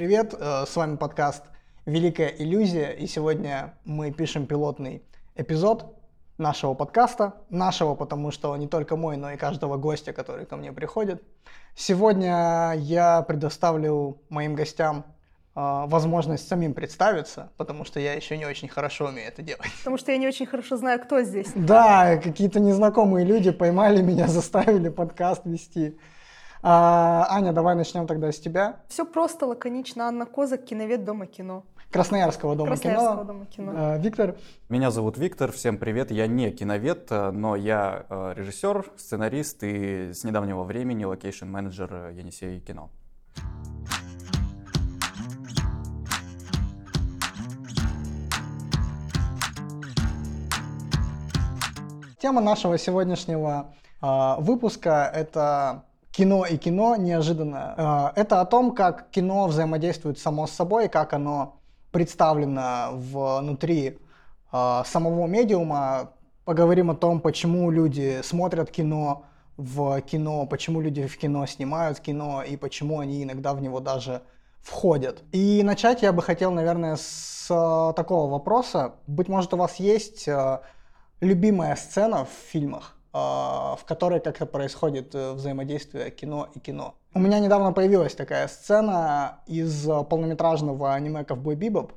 привет! Э, с вами подкаст «Великая иллюзия», и сегодня мы пишем пилотный эпизод нашего подкаста. Нашего, потому что не только мой, но и каждого гостя, который ко мне приходит. Сегодня я предоставлю моим гостям э, возможность самим представиться, потому что я еще не очень хорошо умею это делать. Потому что я не очень хорошо знаю, кто здесь. Да, какие-то незнакомые люди поймали меня, заставили подкаст вести. А, Аня, давай начнем тогда с тебя. Все просто, лаконично. Анна Козак, киновед Дома кино. Красноярского дома Красноярского кино. дома кино. А, Виктор. Меня зовут Виктор, всем привет. Я не киновед, но я э, режиссер, сценарист и с недавнего времени location manager Енисей кино. Тема нашего сегодняшнего э, выпуска это кино и кино неожиданно. Э, это о том, как кино взаимодействует само с собой, как оно представлено внутри э, самого медиума. Поговорим о том, почему люди смотрят кино в кино, почему люди в кино снимают кино и почему они иногда в него даже входят. И начать я бы хотел, наверное, с э, такого вопроса. Быть может, у вас есть любимая сцена в фильмах, в которой как-то происходит э, взаимодействие кино и кино. У меня недавно появилась такая сцена из э, полнометражного аниме «Ковбой Бибоп».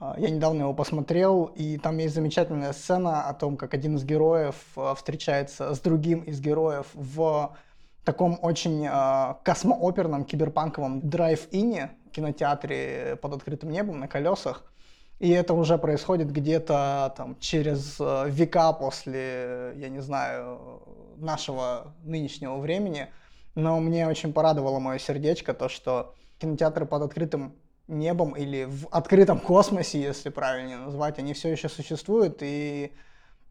Э, Я недавно его посмотрел, и там есть замечательная сцена о том, как один из героев э, встречается с другим из героев в таком очень э, космооперном киберпанковом драйв-ине кинотеатре под открытым небом на колесах. И это уже происходит где-то там через э, века после, я не знаю, нашего нынешнего времени. Но мне очень порадовало мое сердечко то, что кинотеатры под открытым небом или в открытом космосе, если правильнее назвать, они все еще существуют. И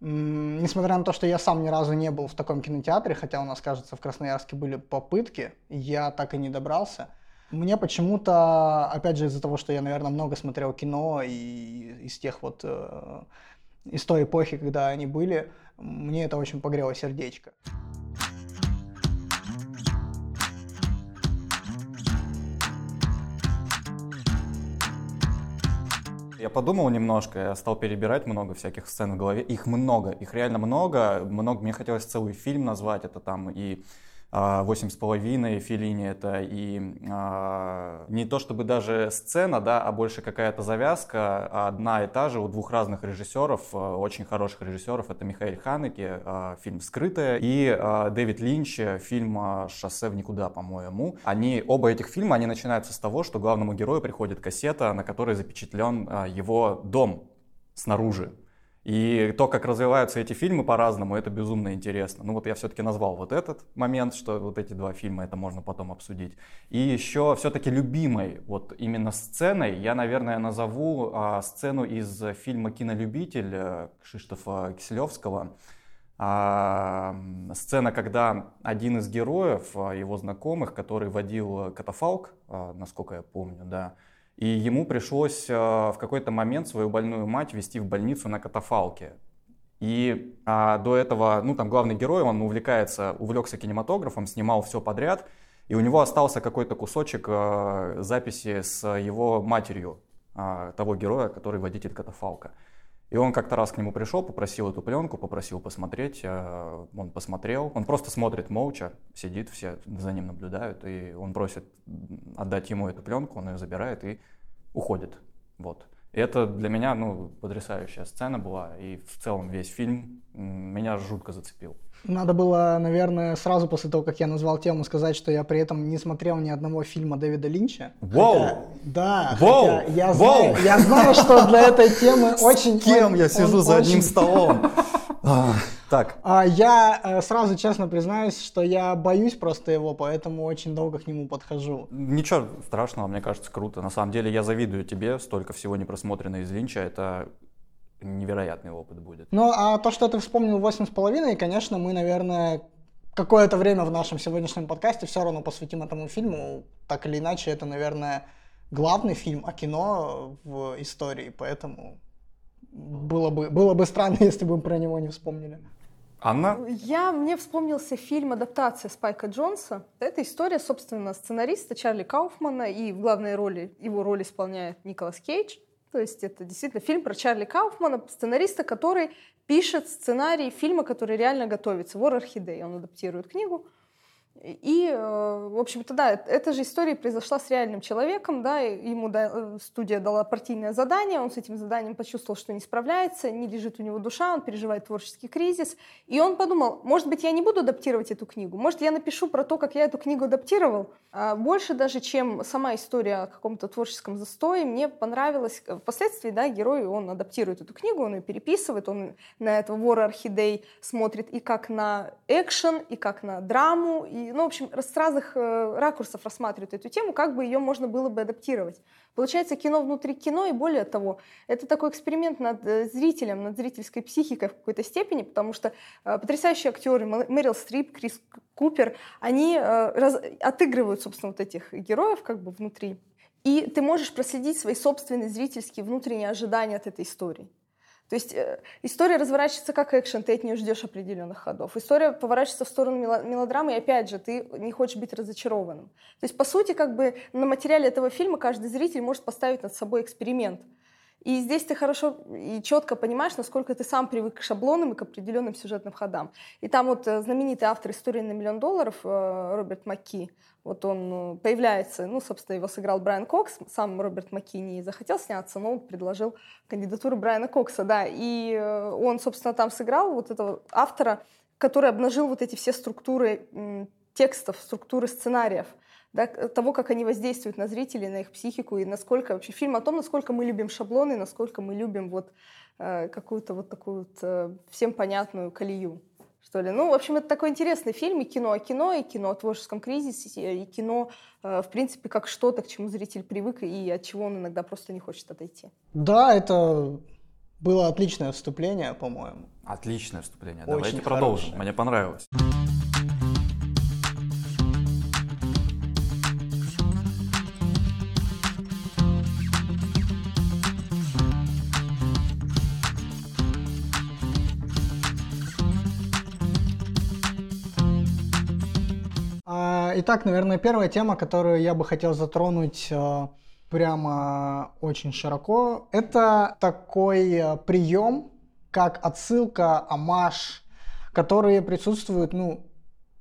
несмотря на то, что я сам ни разу не был в таком кинотеатре, хотя у нас, кажется, в Красноярске были попытки, я так и не добрался. Мне почему-то, опять же, из-за того, что я, наверное, много смотрел кино и из тех вот, э, из той эпохи, когда они были, мне это очень погрело сердечко. Я подумал немножко, я стал перебирать много всяких сцен в голове. Их много, их реально много. много. Мне хотелось целый фильм назвать. Это там и «Восемь с половиной» Филини, это и а, не то чтобы даже сцена, да, а больше какая-то завязка, одна и та же у двух разных режиссеров, а, очень хороших режиссеров. Это Михаил Ханеке, а, фильм «Скрытое», и а, Дэвид Линч, фильм а, «Шоссе в никуда», по-моему. Они, оба этих фильма, они начинаются с того, что главному герою приходит кассета, на которой запечатлен а, его дом снаружи. И то, как развиваются эти фильмы по-разному, это безумно интересно. Ну вот я все-таки назвал вот этот момент, что вот эти два фильма, это можно потом обсудить. И еще все-таки любимой вот именно сценой я, наверное, назову а, сцену из фильма «Кинолюбитель» э, Кшиштофа Киселевского. А, сцена, когда один из героев, а, его знакомых, который водил катафалк, а, насколько я помню, да, и ему пришлось э, в какой-то момент свою больную мать вести в больницу на катафалке. И а, до этого, ну там главный герой, он увлекается, увлекся кинематографом, снимал все подряд, и у него остался какой-то кусочек а, записи с его матерью а, того героя, который водитель катафалка. И он как-то раз к нему пришел, попросил эту пленку, попросил посмотреть. а, Он посмотрел, он просто смотрит молча, сидит, все за ним наблюдают, и он просит отдать ему эту пленку, он ее забирает и уходит. Вот. И это для меня ну, потрясающая сцена была, и в целом весь фильм меня жутко зацепил. Надо было, наверное, сразу после того, как я назвал тему, сказать, что я при этом не смотрел ни одного фильма Дэвида Линча. Воу! Хотя- да, Воу! хотя я, Воу! знаю, я знаю, что для этой темы очень... С кем он- я сижу он за одним очень- столом? А, Так, А, Я э, сразу честно признаюсь, что я боюсь просто его, поэтому очень долго к нему подхожу. ничего страшного, мне кажется, круто. На самом деле я завидую тебе, столько всего не просмотрено из Линча, это невероятный опыт будет. Ну, а то, что ты вспомнил «Восемь с половиной», конечно, мы, наверное, какое-то время в нашем сегодняшнем подкасте все равно посвятим этому фильму. Так или иначе, это, наверное, главный фильм о кино в истории, поэтому было бы, было бы странно, если бы мы про него не вспомнили. Анна? Я, мне вспомнился фильм «Адаптация» Спайка Джонса. Это история, собственно, сценариста Чарли Кауфмана, и в главной роли, его роль исполняет Николас Кейдж. То есть это действительно фильм про Чарли Кауфмана, сценариста, который пишет сценарий фильма, который реально готовится. «Вор Орхидей». Он адаптирует книгу. И, э, в общем-то, да, эта же история произошла с реальным человеком, да, ему э, студия дала партийное задание, он с этим заданием почувствовал, что не справляется, не лежит у него душа, он переживает творческий кризис, и он подумал, может быть, я не буду адаптировать эту книгу, может, я напишу про то, как я эту книгу адаптировал, а больше даже, чем сама история о каком-то творческом застое, мне понравилось, э, впоследствии, да, герой, он адаптирует эту книгу, он ее переписывает, он на этого вора орхидей смотрит и как на экшен, и как на драму, и ну, в общем, с разных э, ракурсов рассматривают эту тему, как бы ее можно было бы адаптировать. Получается кино внутри кино, и более того, это такой эксперимент над э, зрителем, над зрительской психикой в какой-то степени, потому что э, потрясающие актеры, Мэрил Стрип, Крис Купер, они раз, отыгрывают, собственно, вот этих героев как бы внутри. И ты можешь проследить свои собственные зрительские внутренние ожидания от этой истории. То есть э, история разворачивается как экшен, ты от нее ждешь определенных ходов. История поворачивается в сторону мелодрамы, и опять же, ты не хочешь быть разочарованным. То есть, по сути, как бы на материале этого фильма каждый зритель может поставить над собой эксперимент. И здесь ты хорошо и четко понимаешь, насколько ты сам привык к шаблонам и к определенным сюжетным ходам. И там вот э, знаменитый автор истории на миллион долларов э, Роберт Макки, вот он э, появляется, ну, собственно, его сыграл Брайан Кокс, сам Роберт Макки не захотел сняться, но предложил кандидатуру Брайана Кокса, да, и он, собственно, там сыграл вот этого автора, который обнажил вот эти все структуры текстов, структуры сценариев да, того, как они воздействуют на зрителей, на их психику, и насколько вообще фильм о том, насколько мы любим шаблоны, насколько мы любим вот э, какую-то вот такую вот э, всем понятную колею, что ли. Ну, в общем, это такой интересный фильм, и кино о кино, и кино о творческом кризисе, и кино, э, в принципе, как что-то, к чему зритель привык, и от чего он иногда просто не хочет отойти. Да, это было отличное вступление, по-моему. Отличное вступление. Очень Давайте хорошее. продолжим. Мне понравилось. Итак, наверное, первая тема, которую я бы хотел затронуть э, прямо очень широко, это такой э, прием, как отсылка, амаш, которые присутствуют, ну,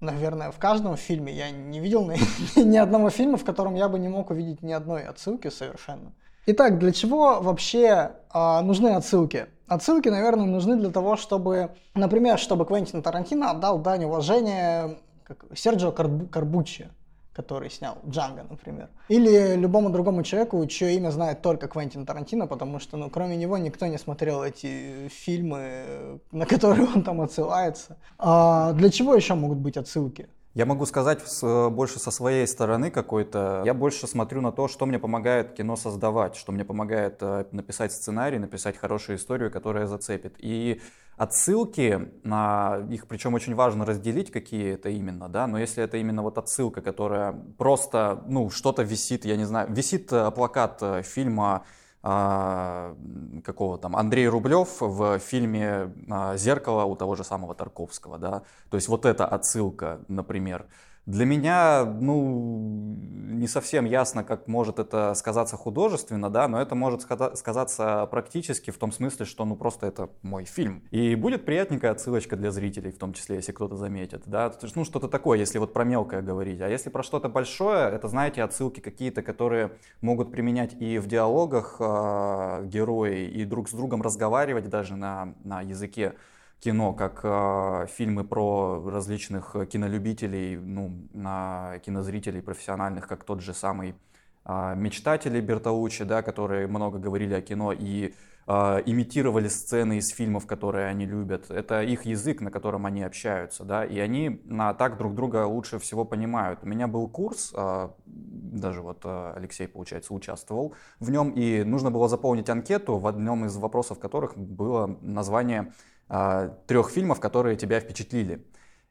наверное, в каждом фильме. Я не видел ни одного фильма, в котором я бы не мог увидеть ни одной отсылки совершенно. Итак, для чего вообще э, нужны отсылки? Отсылки, наверное, нужны для того, чтобы, например, чтобы Квентин Тарантино отдал дань уважения как Серджио Карбу, Карбуччи, который снял Джанго, например. Или любому другому человеку, чье имя знает только Квентин Тарантино, потому что, ну, кроме него никто не смотрел эти фильмы, на которые он там отсылается. А для чего еще могут быть отсылки? Я могу сказать больше со своей стороны какой-то. Я больше смотрю на то, что мне помогает кино создавать, что мне помогает э, написать сценарий, написать хорошую историю, которая зацепит. И отсылки, на их причем очень важно разделить, какие это именно, да, но если это именно вот отсылка, которая просто, ну, что-то висит, я не знаю, висит э, плакат э, фильма какого там Андрей Рублев в фильме а, «Зеркало» у того же самого Тарковского, да, то есть вот эта отсылка, например, для меня, ну, не совсем ясно, как может это сказаться художественно, да, но это может сказаться практически в том смысле, что, ну, просто это мой фильм. И будет приятненькая отсылочка для зрителей, в том числе, если кто-то заметит, да, ну, что-то такое, если вот про мелкое говорить. А если про что-то большое, это, знаете, отсылки какие-то, которые могут применять и в диалогах э, герои, и друг с другом разговаривать даже на, на языке кино, как э, фильмы про различных кинолюбителей, ну, на кинозрителей профессиональных, как тот же самый э, «Мечтатели» Бертолуччи, да, которые много говорили о кино и э, имитировали сцены из фильмов, которые они любят. Это их язык, на котором они общаются, да, и они на так друг друга лучше всего понимают. У меня был курс, э, даже вот э, Алексей, получается, участвовал в нем, и нужно было заполнить анкету, в одном из вопросов которых было название трех фильмов, которые тебя впечатлили.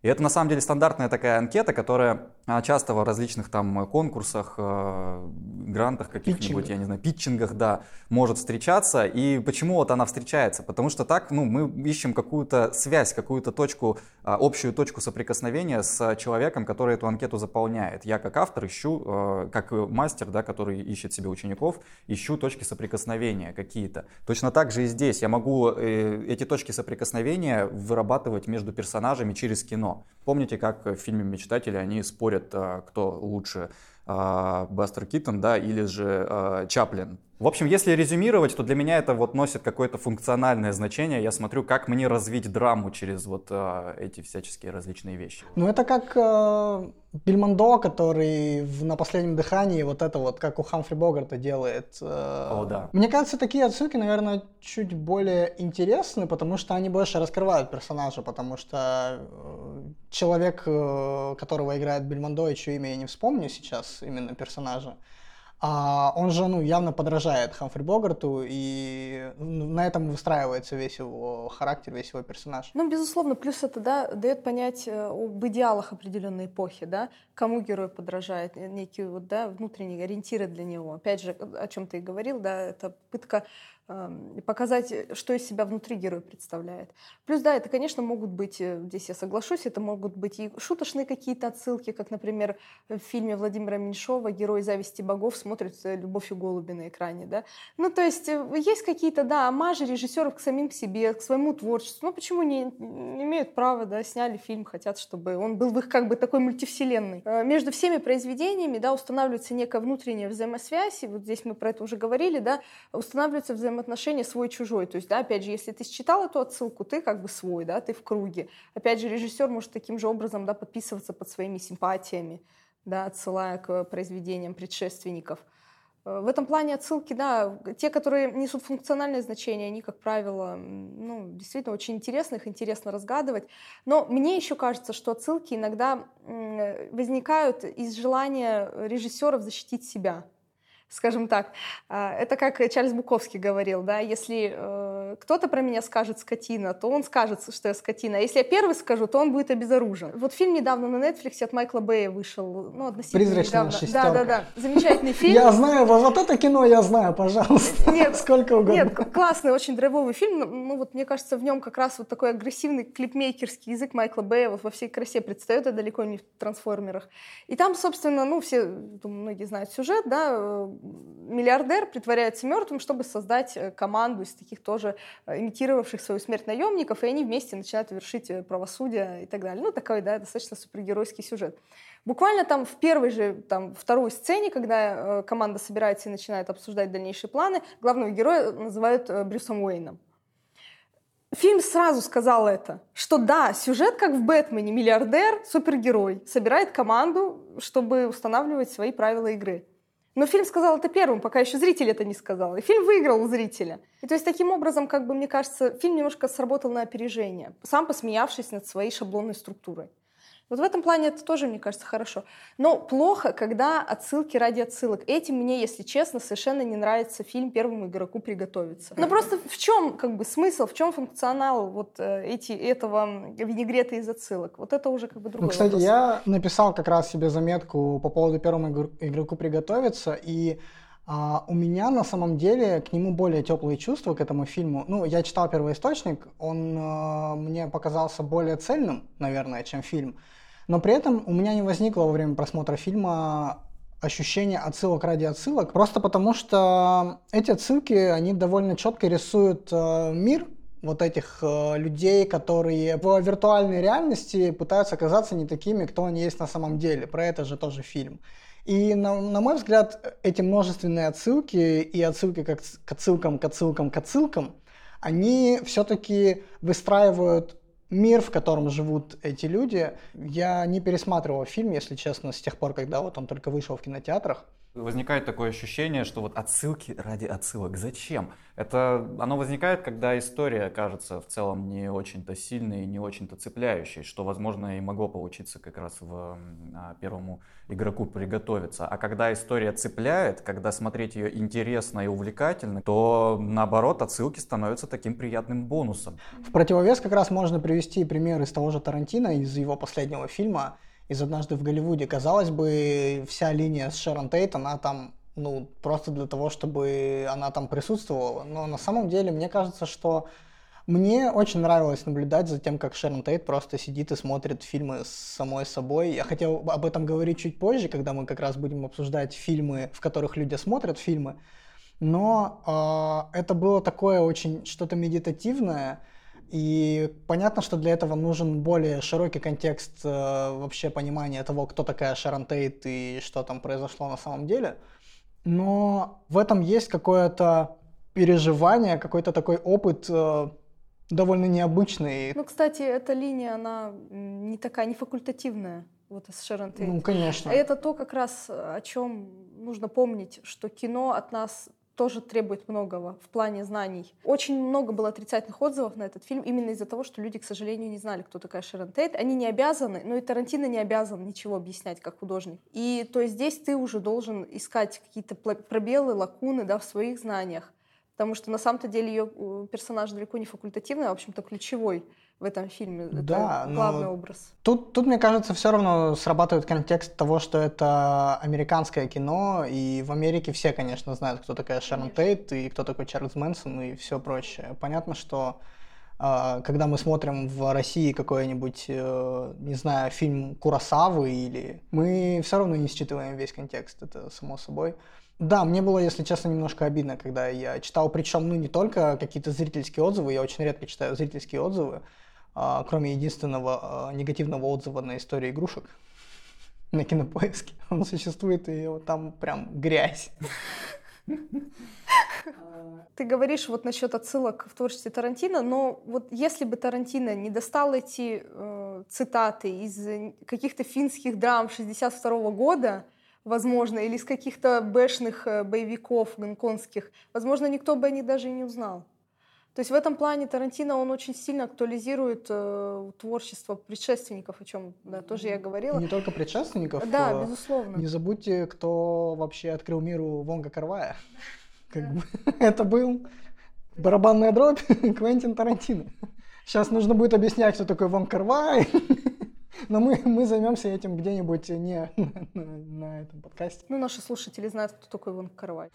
И это на самом деле стандартная такая анкета, которая а, часто в различных там конкурсах, э, грантах каких-нибудь, я не знаю, питчингах, да, может встречаться. И почему вот она встречается? Потому что так, ну, мы ищем какую-то связь, какую-то точку, а, общую точку соприкосновения с человеком, который эту анкету заполняет. Я как автор ищу, э, как мастер, да, который ищет себе учеников, ищу точки соприкосновения какие-то. Точно так же и здесь. Я могу э, эти точки соприкосновения вырабатывать между персонажами через кино. Помните, как в фильме «Мечтатели» они спорят, а, кто лучше, а, Бастер Киттон, да, или же а, Чаплин. В общем, если резюмировать, то для меня это вот носит какое-то функциональное значение. Я смотрю, как мне развить драму через вот э, эти всяческие различные вещи. Ну это как э, Бельмондо, который в, на последнем дыхании вот это вот, как у Хамфри Богарта делает. Э, О, да. Мне кажется, такие отсылки, наверное, чуть более интересны, потому что они больше раскрывают персонажа, потому что э, человек, э, которого играет Бельмондо, и чье имя я не вспомню сейчас, именно персонажа, а он же, ну, явно подражает Хамфри Богарту, и ну, на этом выстраивается весь его характер, весь его персонаж. Ну, безусловно, плюс это, да, дает понять э, об идеалах определенной эпохи, да, кому герой подражает, некие вот, да, внутренние ориентиры для него. Опять же, о чем ты и говорил, да, это попытка показать, что из себя внутри герой представляет. Плюс, да, это, конечно, могут быть, э, здесь я соглашусь, это могут быть и шуточные какие-то отсылки, как, например, в фильме Владимира Меньшова «Герой зависти богов» смотрит «Любовь и голуби» на экране, да. Ну, то есть э, есть какие-то, да, амажи режиссеров к самим себе, к своему творчеству. Ну, почему не, не имеют права, да, сняли фильм, хотят, чтобы он был в их как бы такой мультивселенной. Э, между всеми произведениями, да, устанавливается некая внутренняя взаимосвязь, и вот здесь мы про это уже говорили, да, устанавливается взаимосвязь взаимоотношения свой-чужой. То есть, да, опять же, если ты считал эту отсылку, ты как бы свой, да, ты в круге. Опять же, режиссер может таким же образом, да, подписываться под своими симпатиями, да, отсылая к произведениям предшественников. Э, в этом плане отсылки, да, те, которые несут функциональное значение, они, как правило, ну, действительно очень интересны, их интересно разгадывать. Но мне еще кажется, что отсылки иногда возникают из желания режиссеров защитить себя скажем так. А, это как Чарльз Буковский говорил, да, если э, кто-то про меня скажет скотина, то он скажет, что я скотина. А если я первый скажу, то он будет обезоружен. Вот фильм недавно на Netflix от Майкла Бэя вышел, ну, относительно Призрачная недавно. шестерка. Да, да, да. Замечательный фильм. Я знаю, вот это кино я знаю, пожалуйста. Нет, Сколько угодно. Нет, классный, очень драйвовый фильм. Ну, вот мне кажется, в нем как раз вот такой агрессивный клипмейкерский язык Майкла Бэя вот во всей красе предстает, а далеко не в трансформерах. И там, собственно, ну, все, думаю, многие знают сюжет, да, миллиардер притворяется мертвым, чтобы создать э, команду из таких тоже э, имитировавших свою смерть наемников, и они вместе начинают вершить э, правосудие и так далее. Ну, такой, да, достаточно супергеройский сюжет. Буквально там в первой же, там, второй сцене, когда команда собирается и начинает обсуждать дальнейшие планы, главного героя называют Брюсом Уэйном. Фильм сразу сказал это, что да, сюжет как в Бэтмене, миллиардер, супергерой, собирает команду, чтобы устанавливать свои правила игры. Но фильм сказал это первым, пока еще зритель это не сказал. И фильм выиграл у зрителя. И то есть таким образом, как бы, мне кажется, фильм немножко сработал на опережение, сам посмеявшись над своей шаблонной структурой. Вот в этом плане это тоже, мне кажется, хорошо. Но плохо, когда отсылки ради отсылок. Этим мне, если честно, совершенно не нравится фильм «Первому игроку приготовиться». Но просто в чем как бы смысл, в чем функционал вот э, эти, этого винегрета из отсылок? Вот это уже как бы другой Ну, кстати, вопрос. я написал как раз себе заметку по поводу «Первому игр- игроку приготовиться», и а, у меня на самом деле к нему более теплые чувства, к этому фильму. Ну, я читал первоисточник, он а, мне показался более цельным, наверное, чем фильм. Но при этом у меня не возникло во время просмотра фильма ощущение отсылок ради отсылок, просто потому что эти отсылки, они довольно четко рисуют э, мир вот этих э, людей, которые в виртуальной реальности пытаются оказаться не такими, кто они есть на самом деле. Про это же тоже фильм. И на, на мой взгляд, эти множественные отсылки и отсылки как к отсылкам, к отсылкам, к отсылкам, они все-таки выстраивают мир, в котором живут эти люди. Я не пересматривал фильм, если честно, с тех пор, когда вот он только вышел в кинотеатрах. Возникает такое ощущение, что вот отсылки ради отсылок. Зачем? Это, оно возникает, когда история кажется в целом не очень-то сильной, не очень-то цепляющей, что, возможно, и могло получиться как раз в а, первому игроку приготовиться. А когда история цепляет, когда смотреть ее интересно и увлекательно, то, наоборот, отсылки становятся таким приятным бонусом. В противовес как раз можно привести пример из того же Тарантино, из его последнего фильма, из «Однажды в Голливуде». Казалось бы, вся линия с Шерон Тейт, она там ну, просто для того, чтобы она там присутствовала. Но на самом деле, мне кажется, что мне очень нравилось наблюдать за тем, как Шерон Тейт просто сидит и смотрит фильмы с самой собой. Я хотел об этом говорить чуть позже, когда мы как раз будем обсуждать фильмы, в которых люди смотрят фильмы. Но э, это было такое очень что-то медитативное, и понятно, что для этого нужен более широкий контекст э, вообще понимания того, кто такая Шерон Тейт и что там произошло на самом деле. Но в этом есть какое-то переживание, какой-то такой опыт э, довольно необычный. Ну, кстати, эта линия, она не такая, не факультативная вот с Шерон Тейт. Ну, конечно. Это то как раз, о чем нужно помнить, что кино от нас тоже требует многого в плане знаний. Очень много было отрицательных отзывов на этот фильм именно из-за того, что люди, к сожалению, не знали, кто такая Шерон Тейт. Они не обязаны, но и Тарантино не обязан ничего объяснять как художник. И то есть здесь ты уже должен искать какие-то пробелы, лакуны да, в своих знаниях. Потому что на самом-то деле ее э, персонаж далеко не факультативный, а, в общем-то, ключевой в этом фильме. Да, это главный образ. Тут, тут, мне кажется, все равно срабатывает контекст того, что это американское кино, и в Америке все, конечно, знают, кто такая Шерон Тейт, и кто такой Чарльз Мэнсон, и все прочее. Понятно, что а, когда мы смотрим в России какой-нибудь, э, не знаю, фильм Курасавы, или мы все равно не считываем весь контекст, это само собой. Да, мне было, если честно, немножко обидно, когда я читал, причем, ну, не только какие-то зрительские отзывы, я очень редко читаю зрительские отзывы, кроме единственного а, негативного отзыва на историю игрушек на кинопоиске. Он существует, и там прям грязь. Ты говоришь вот насчет отсылок в творчестве Тарантино, но вот если бы Тарантино не достал эти э, цитаты из каких-то финских драм 62 года, возможно, или из каких-то бэшных э, боевиков гонконгских, возможно, никто бы о них даже и не узнал. То есть в этом плане Тарантино, он очень сильно актуализирует э, творчество предшественников, о чем да, тоже я говорила. Не только предшественников. Да, э, безусловно. Не забудьте, кто вообще открыл миру Вонга Карвая. Как бы, это был барабанная дробь Квентин Тарантино. Сейчас нужно будет объяснять, кто такой Вонг Карвай. Но мы, мы займемся этим где-нибудь не на, на, на этом подкасте. Ну, наши слушатели знают, кто такой Вонг Карвай.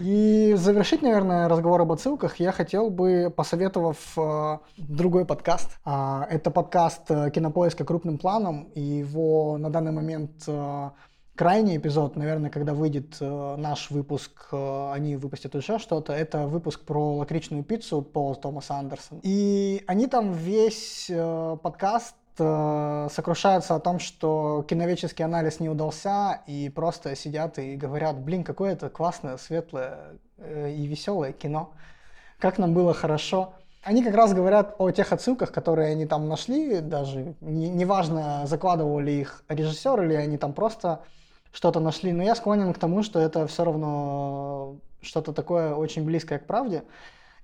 И завершить, наверное, разговор об отсылках я хотел бы, посоветовав э, другой подкаст. А, это подкаст э, «Кинопоиска крупным планом», и его на данный момент э, крайний эпизод, наверное, когда выйдет э, наш выпуск, э, они выпустят уже что-то, это выпуск про лакричную пиццу Пола Томаса Андерсона. И они там весь э, подкаст Э, сокрушаются о том, что киновеческий анализ не удался, и просто сидят и говорят, блин, какое это классное, светлое э, и веселое кино, как нам было хорошо. Они как раз говорят о тех отсылках, которые они там нашли, даже неважно, не закладывал ли их режиссер или они там просто что-то нашли, но я склонен к тому, что это все равно что-то такое очень близкое к правде.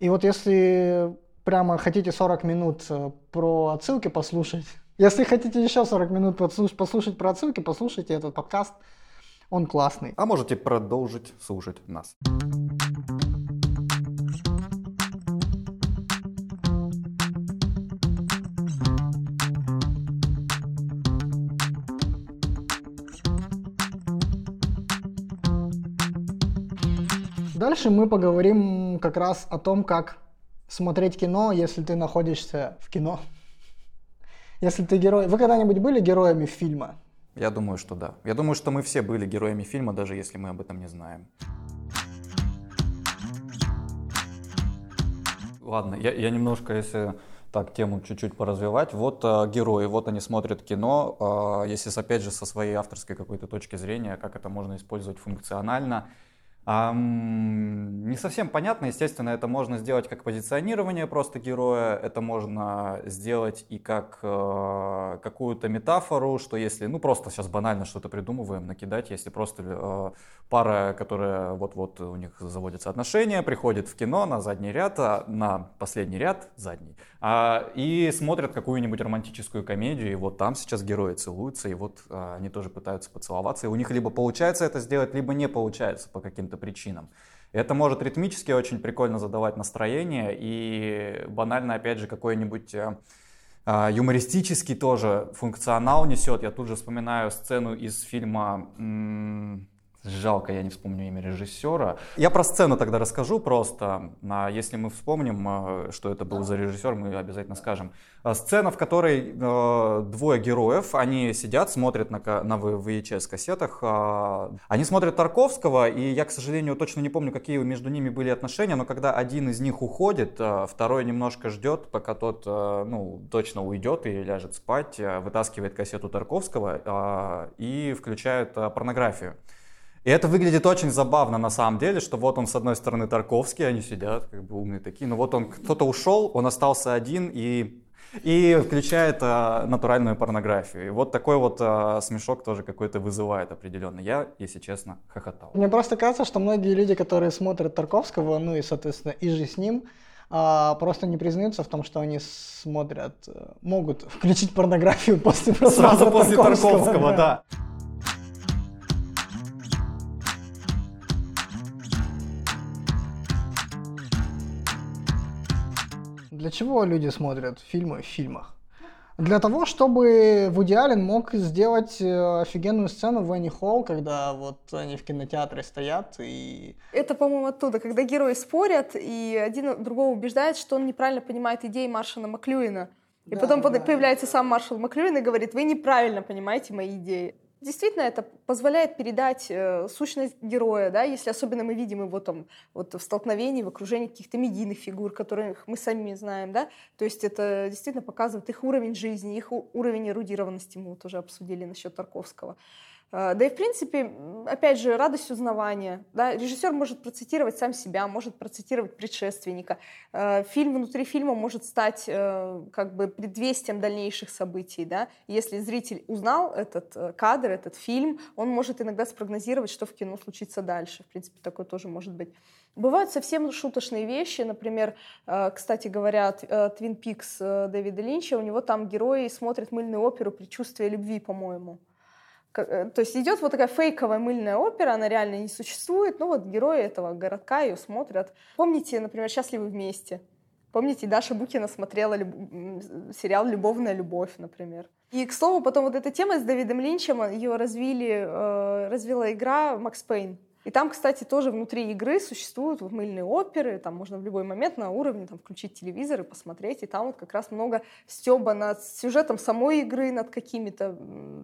И вот если прямо хотите 40 минут э, про отсылки послушать, если хотите еще 40 минут послушать, послушать про отсылки, послушайте этот подкаст. Он классный. А можете продолжить слушать нас. Дальше мы поговорим как раз о том, как смотреть кино, если ты находишься в кино. Если ты герой... Вы когда-нибудь были героями фильма? Я думаю, что да. Я думаю, что мы все были героями фильма, даже если мы об этом не знаем. Ладно, я, я немножко, если так тему чуть-чуть поразвивать. Вот э, герои, вот они смотрят кино. Э, если опять же со своей авторской какой-то точки зрения, как это можно использовать функционально. Не совсем понятно. Естественно, это можно сделать как позиционирование просто героя, это можно сделать и как э, какую-то метафору, что если, ну просто сейчас банально что-то придумываем, накидать, если просто э, пара, которая вот-вот у них заводятся отношения, приходит в кино на задний ряд, а, на последний ряд, задний, а, и смотрят какую-нибудь романтическую комедию, и вот там сейчас герои целуются, и вот а, они тоже пытаются поцеловаться, и у них либо получается это сделать, либо не получается по каким-то причинам. Это может ритмически очень прикольно задавать настроение и банально, опять же, какой-нибудь э, а, юмористический тоже функционал несет. Я тут же вспоминаю сцену из фильма Жалко, я не вспомню имя режиссера. Я про сцену тогда расскажу просто. А если мы вспомним, э, что это был за режиссер, мы обязательно скажем. А, сцена, в которой э, двое героев, они сидят, смотрят на, на VHS-кассетах. Э, они смотрят Тарковского, и я, к сожалению, точно не помню, какие между ними были отношения, но когда один из них уходит, э, второй немножко ждет, пока тот э, ну, точно уйдет и ляжет спать, э, вытаскивает кассету Тарковского э, и включает э, порнографию. И это выглядит очень забавно на самом деле, что вот он с одной стороны Тарковский, они сидят как бы умные такие, но вот он кто-то ушел, он остался один и и включает а, натуральную порнографию. И вот такой вот а, смешок тоже какой-то вызывает определенно. Я, если честно, хохотал. Мне просто кажется, что многие люди, которые смотрят Тарковского, ну и, соответственно, и же с ним, а, просто не признаются в том, что они смотрят, могут включить порнографию после просмотра Сразу после Тарковского, Тарковского да. Для чего люди смотрят фильмы в фильмах? Для того, чтобы Вуди Аллен мог сделать э, офигенную сцену в Энни Холл, когда вот они в кинотеатре стоят и... Это, по-моему, оттуда, когда герои спорят, и один другого убеждает, что он неправильно понимает идеи Маршала Маклюина. И да, потом да, появляется да. сам Маршал Маклюин и говорит, вы неправильно понимаете мои идеи. Действительно, это позволяет передать э, сущность героя, да, если особенно мы видим его там вот в столкновении, в окружении каких-то медийных фигур, которых мы сами знаем, да, то есть это действительно показывает их уровень жизни, их уровень эрудированности, мы вот уже обсудили насчет Тарковского. А, да и, в принципе, опять же, радость узнавания. Да? Режиссер может процитировать сам себя, может процитировать предшественника. А, фильм внутри фильма может стать э, как бы предвестием дальнейших событий. Да? Если зритель узнал этот э, кадр, этот фильм, он может иногда спрогнозировать, что в кино случится дальше. В принципе, такое тоже может быть. Бывают совсем шуточные вещи. Например, э, кстати говоря, Твин Пикс Дэвида Линча, у него там герои смотрят мыльную оперу «Предчувствие любви», по-моему. Э, то есть идет вот такая фейковая мыльная опера, она реально не существует, ну вот герои этого городка ее смотрят. Помните, например, «Счастливы вместе»? Помните, Даша Букина смотрела люб... сериал «Любовная любовь», например. И, к слову, потом вот эта тема с Дэвидом Линчем, ее развили, э, развила игра «Макс Пейн». И там, кстати, тоже внутри игры существуют вот мыльные оперы, там можно в любой момент на уровне там, включить телевизор и посмотреть, и там вот как раз много стеба над сюжетом самой игры, над какими-то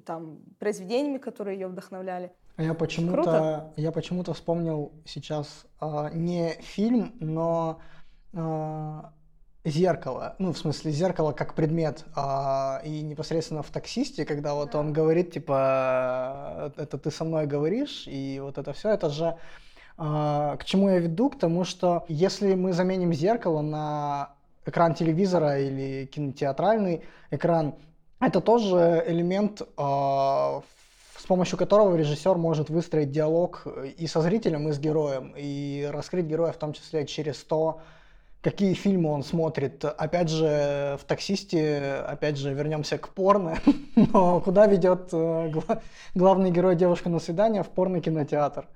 там произведениями, которые ее вдохновляли. А я почему-то, я почему-то вспомнил сейчас э, не фильм, но э, зеркало, ну, в смысле, зеркало как предмет, а, и непосредственно в таксисте, когда вот он говорит, типа, это ты со мной говоришь, и вот это все, это же а, к чему я веду? К тому, что если мы заменим зеркало на экран телевизора или кинотеатральный экран, это тоже элемент, а, с помощью которого режиссер может выстроить диалог и со зрителем, и с героем, и раскрыть героя в том числе через то, какие фильмы он смотрит. Опять же, в «Таксисте», опять же, вернемся к порно, но куда ведет э, главный герой девушка на свидание? В порно-кинотеатр.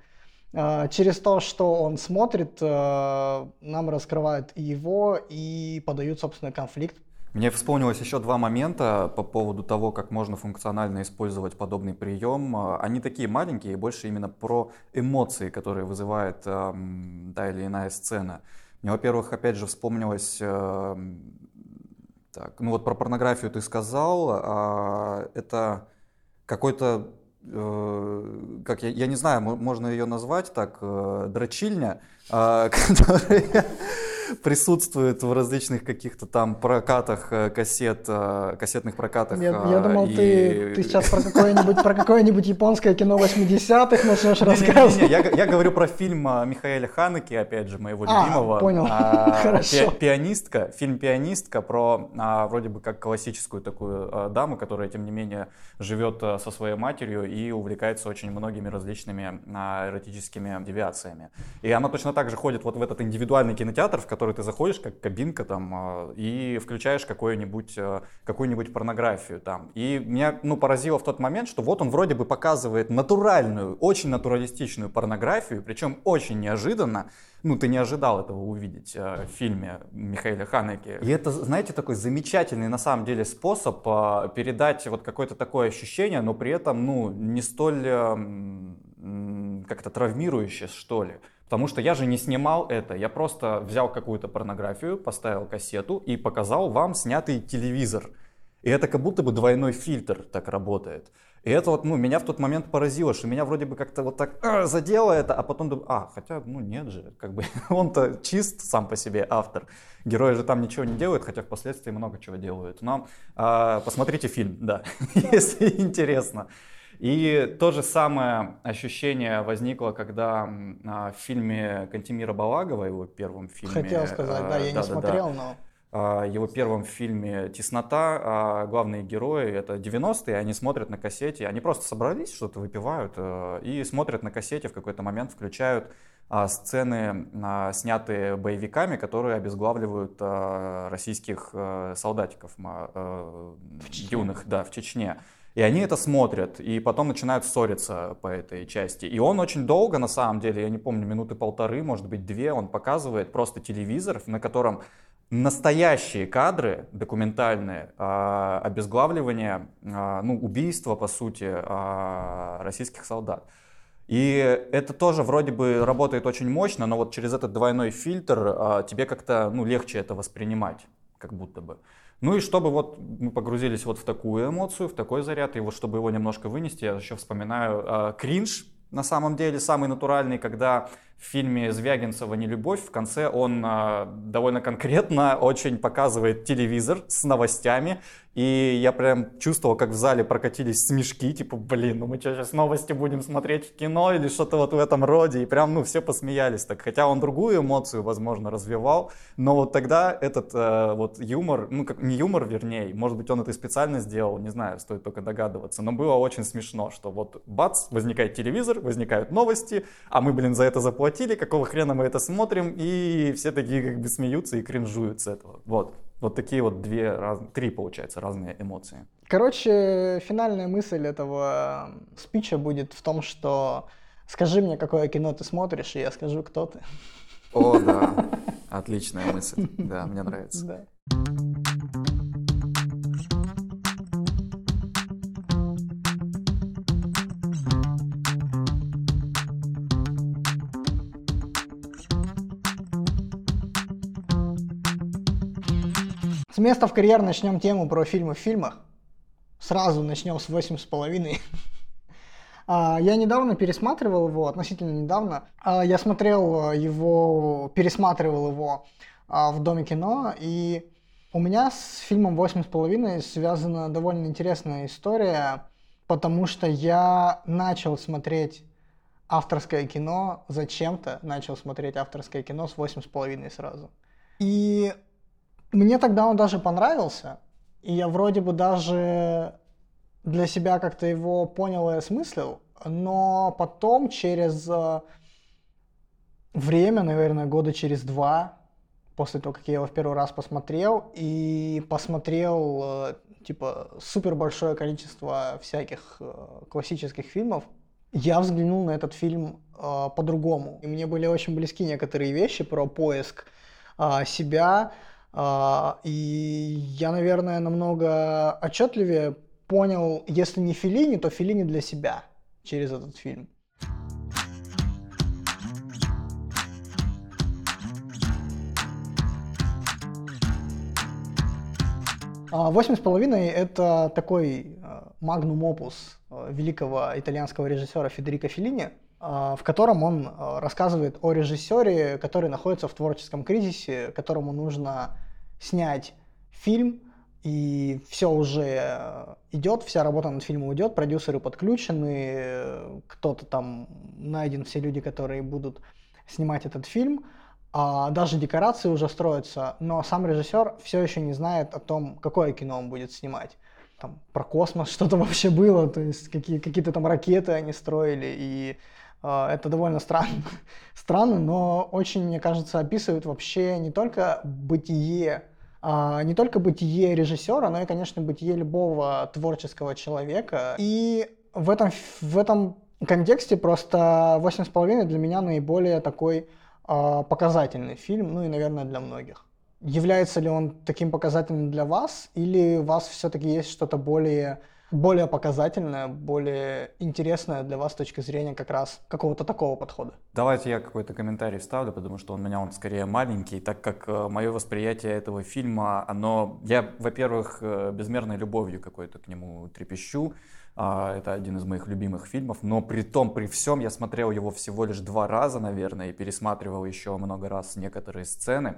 Э, через то, что он смотрит, э, нам раскрывают и его, и подают, собственно, конфликт. Мне вспомнилось еще два момента по поводу того, как можно функционально использовать подобный прием. Они такие маленькие, больше именно про эмоции, которые вызывает эм, та или иная сцена. Мне, во-первых, опять же вспомнилось, э, так, ну вот про порнографию ты сказал, а это какой-то, э, как я, я не знаю, можно ее назвать так, э, дрочильня, э, которая присутствует в различных каких-то там прокатах э, кассет, э, кассетных прокатах. Я, я думал, и... ты, ты сейчас про какое-нибудь, про какое-нибудь японское кино 80-х начнешь рассказывать. Не, не, не, я, я говорю про фильм Михаэля Ханеки, опять же, моего а, любимого. понял, а, хорошо. Пи пианистка, фильм «Пианистка» про а, вроде бы как классическую такую а, даму, которая, тем не менее, живет а, со своей матерью и увлекается очень многими различными а, эротическими девиациями. И она точно так же ходит вот в этот индивидуальный кинотеатр, в который ты заходишь, как кабинка там, а, и включаешь какую-нибудь а, какую-нибудь порнографию там. И меня ну, поразило в тот момент, что вот он вроде бы показывает натуральную, очень натуралистичную порнографию, причем очень неожиданно, ну, ты не ожидал этого увидеть э, в фильме Михаила Ханеки. И это, знаете, такой замечательный на самом деле способ э, передать вот какое-то такое ощущение, но при этом, ну, не столь э, как-то травмирующее, что ли. Потому что я же не снимал это, я просто взял какую-то порнографию, поставил кассету и показал вам снятый телевизор. И это как будто бы двойной фильтр так работает. И это вот, ну, меня в тот момент поразило, что меня вроде бы как-то вот так а, задело это, а потом думаю, а, хотя, ну, нет же, как бы он-то чист сам по себе автор. Герои же там ничего не делают, хотя впоследствии много чего делают. Но а, посмотрите фильм, да, если интересно. И то же самое ощущение возникло, когда а, в фильме Кантимира Балагова, его первом фильме... Хотел сказать, да, я да, не да, смотрел, да, но... А, его первом фильме «Теснота» а, главные герои, это 90-е, они смотрят на кассете, они просто собрались, что-то выпивают э, и смотрят на кассете, в какой-то момент включают а, сцены, снятые боевиками, которые обезглавливают российских э, солдатиков э, юных да, в Чечне. И они это смотрят, и потом начинают ссориться по этой части. И он очень долго, на самом деле, я не помню, минуты полторы, может быть, две, он показывает просто телевизор, на котором настоящие кадры документальные, а, обезглавливание, а, ну, убийства, по сути, а, российских солдат. И это тоже вроде бы работает очень мощно, но вот через этот двойной фильтр тебе как-то ну, легче это воспринимать, как будто бы. Ну и чтобы вот мы погрузились вот в такую эмоцию, в такой заряд, и вот чтобы его немножко вынести, я еще вспоминаю э, кринж, на самом деле самый натуральный, когда в фильме Звягинцева «Не любовь» в конце он э, довольно конкретно очень показывает телевизор с новостями, и я прям чувствовал, как в зале прокатились смешки, типа, блин, ну мы что, сейчас новости будем смотреть в кино или что-то вот в этом роде, и прям, ну, все посмеялись так, хотя он другую эмоцию, возможно, развивал, но вот тогда этот э, вот юмор, ну, как не юмор, вернее, может быть, он это и специально сделал, не знаю, стоит только догадываться, но было очень смешно, что вот бац, возникает телевизор, возникают новости, а мы, блин, за это заплатили, какого хрена мы это смотрим, и все такие как бы смеются и кринжуют с этого, вот. Вот такие вот две, раз, три, получается, разные эмоции. Короче, финальная мысль этого спича будет в том, что скажи мне, какое кино ты смотришь, и я скажу, кто ты. О, да, отличная мысль, да, мне нравится. Да. С места в карьер начнем тему про фильмы в фильмах. Сразу начнем с восемь с половиной. А, я недавно пересматривал его, относительно недавно. А, я смотрел его, пересматривал его а, в Доме кино, и у меня с фильмом «Восемь с половиной» связана довольно интересная история, потому что я начал смотреть авторское кино зачем-то, начал смотреть авторское кино с «Восемь с половиной» сразу. И мне тогда он даже понравился, и я вроде бы даже для себя как-то его понял и осмыслил, но потом через э, время, наверное, года через два, после того, как я его в первый раз посмотрел, и посмотрел э, типа супер большое количество всяких э, классических фильмов, я взглянул на этот фильм э, по-другому. И мне были очень близки некоторые вещи про поиск э, себя, и я, наверное, намного отчетливее понял, если не Филини, то Филини для себя через этот фильм. А, «Восемь с половиной» — это такой магнум опус великого итальянского режиссера Федерико Феллини — в котором он рассказывает о режиссере, который находится в творческом кризисе, которому нужно снять фильм, и все уже идет, вся работа над фильмом идет, продюсеры подключены, кто-то там найден, все люди, которые будут снимать этот фильм, а даже декорации уже строятся, но сам режиссер все еще не знает о том, какое кино он будет снимать. Там про космос что-то вообще было, то есть какие, какие-то там ракеты они строили, и э, это довольно странно, странно, но очень, мне кажется, описывает вообще не только бытие а, не только бытие режиссера, но и, конечно, бытие любого творческого человека. И в этом, в этом контексте просто «Восемь с половиной» для меня наиболее такой а, показательный фильм, ну и, наверное, для многих. Является ли он таким показательным для вас, или у вас все-таки есть что-то более более показательное, более интересное для вас с точки зрения как раз какого-то такого подхода? Давайте я какой-то комментарий вставлю, потому что у меня он скорее маленький, так как э, мое восприятие этого фильма, оно, я, во-первых, э, безмерной любовью какой-то к нему трепещу, а, это один из моих любимых фильмов, но при том, при всем, я смотрел его всего лишь два раза, наверное, и пересматривал еще много раз некоторые сцены.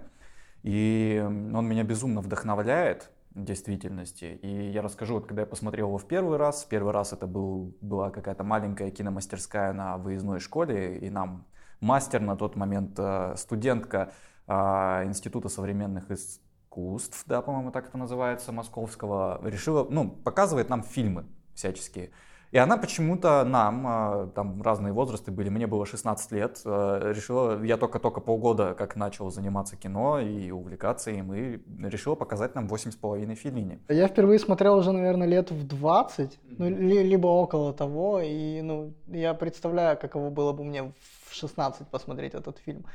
И он меня безумно вдохновляет, действительности. И я расскажу, вот когда я посмотрел его в первый раз, в первый раз это был, была какая-то маленькая киномастерская на выездной школе, и нам мастер на тот момент, э, студентка а, Института современных искусств, да, по-моему, так это называется, московского, решила, ну, показывает нам фильмы всяческие. И она почему-то нам, а, там разные возрасты были, мне было 16 лет, а, решила, я только-только полгода как начал заниматься кино и увлекаться им, и решила показать нам 8,5 Филини. Я впервые смотрел уже, наверное, лет в 20, ну, либо около того, и ну, я представляю, каково было бы мне в 16 посмотреть этот фильм.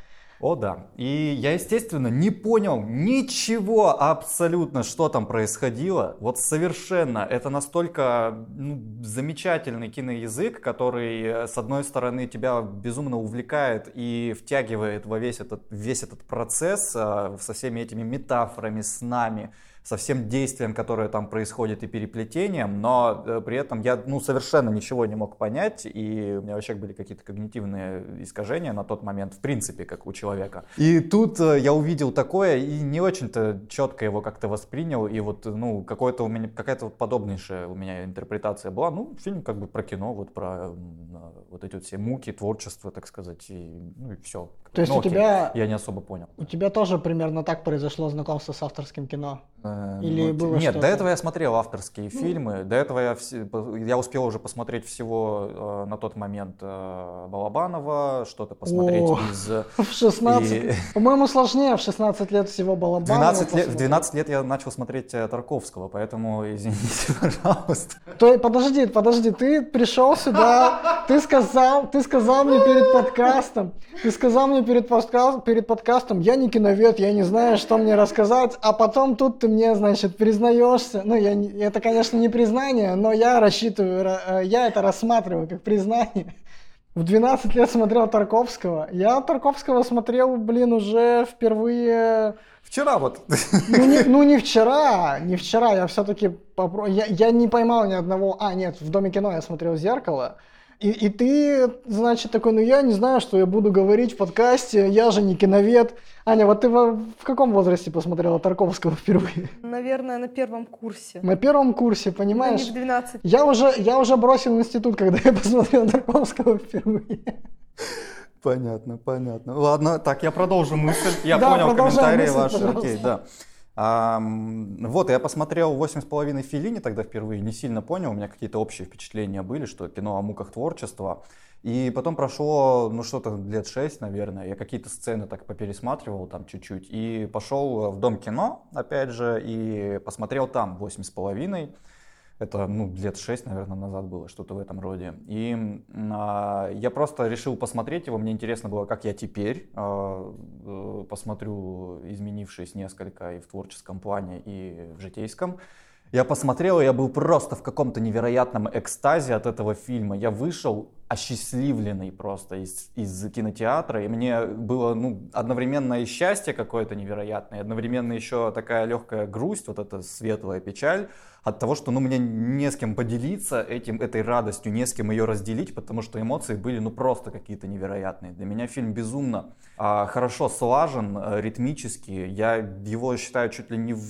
О да. И я, естественно, не понял ничего абсолютно, что там происходило. Вот совершенно. Это настолько ну, замечательный киноязык, который, э, с одной стороны, тебя безумно увлекает и втягивает во весь этот, весь этот процесс э, со всеми этими метафорами, с нами со всем действием, которое там происходит и переплетением, но э, при этом я ну, совершенно ничего не мог понять, и у меня вообще были какие-то когнитивные искажения на тот момент, в принципе, как у человека. И тут э, я увидел такое и не очень-то четко его как-то воспринял, и вот, ну, какое-то у меня, какая-то вот подобнейшая у меня интерпретация была, ну, фильм как бы про кино, вот про вот эти вот все муки, творчество, так сказать, и, ну, и все. То есть ну, у окей, тебя... Я не особо понял. У тебя тоже примерно так произошло знакомство с авторским кино? Э, Или ну, было Нет, до этого я смотрел авторские ну. фильмы. До этого я, я успел уже посмотреть всего э, на тот момент э, Балабанова, что-то посмотреть О, из... В 16... И... По-моему, сложнее в 16 лет всего Балабанова. 12 лет, в 12 лет я начал смотреть Тарковского, поэтому извините, пожалуйста. То, подожди, подожди, ты пришел сюда, ты сказал, ты сказал мне перед подкастом, ты сказал мне перед, подкаст, перед подкастом, я не киновед, я не знаю, что мне рассказать, а потом тут ты мне, значит, признаешься. Ну, я, это, конечно, не признание, но я рассчитываю, э, я это рассматриваю как признание. В 12 лет смотрел Тарковского. Я Тарковского смотрел, блин, уже впервые... Вчера вот. Ну не, ну, не вчера, не вчера. Я все-таки попро... я, я не поймал ни одного... А, нет, в Доме кино я смотрел «Зеркало». И, и ты, значит, такой, ну я не знаю, что я буду говорить в подкасте, я же не киновед. Аня, вот ты в, в каком возрасте посмотрела Тарковского впервые? Наверное, на первом курсе. На первом курсе, понимаешь? Ну, не в 12. Я уже, я уже бросил институт, когда я посмотрел Тарковского впервые. Понятно, понятно. Ладно, так, я продолжу мысль. Я да, понял комментарии ваши. Окей, да. А, вот, я посмотрел «Восемь с половиной Филини» тогда впервые, не сильно понял, у меня какие-то общие впечатления были, что кино о муках творчества. И потом прошло, ну, что-то лет шесть, наверное, я какие-то сцены так попересматривал там чуть-чуть, и пошел в Дом кино, опять же, и посмотрел там «Восемь с половиной». Это ну, лет шесть, наверное, назад было, что-то в этом роде. И а, я просто решил посмотреть его. Мне интересно было, как я теперь а, э, посмотрю, изменившись несколько и в творческом плане, и в житейском. Я посмотрел, я был просто в каком-то невероятном экстазе от этого фильма. Я вышел осчастливленный просто из, из кинотеатра, и мне было ну, одновременно и счастье какое-то невероятное, одновременно еще такая легкая грусть, вот эта светлая печаль, от того, что ну, мне не с кем поделиться этим, этой радостью, не с кем ее разделить, потому что эмоции были ну просто какие-то невероятные. Для меня фильм безумно а, хорошо слажен, а, ритмически. Я его считаю чуть ли не... В...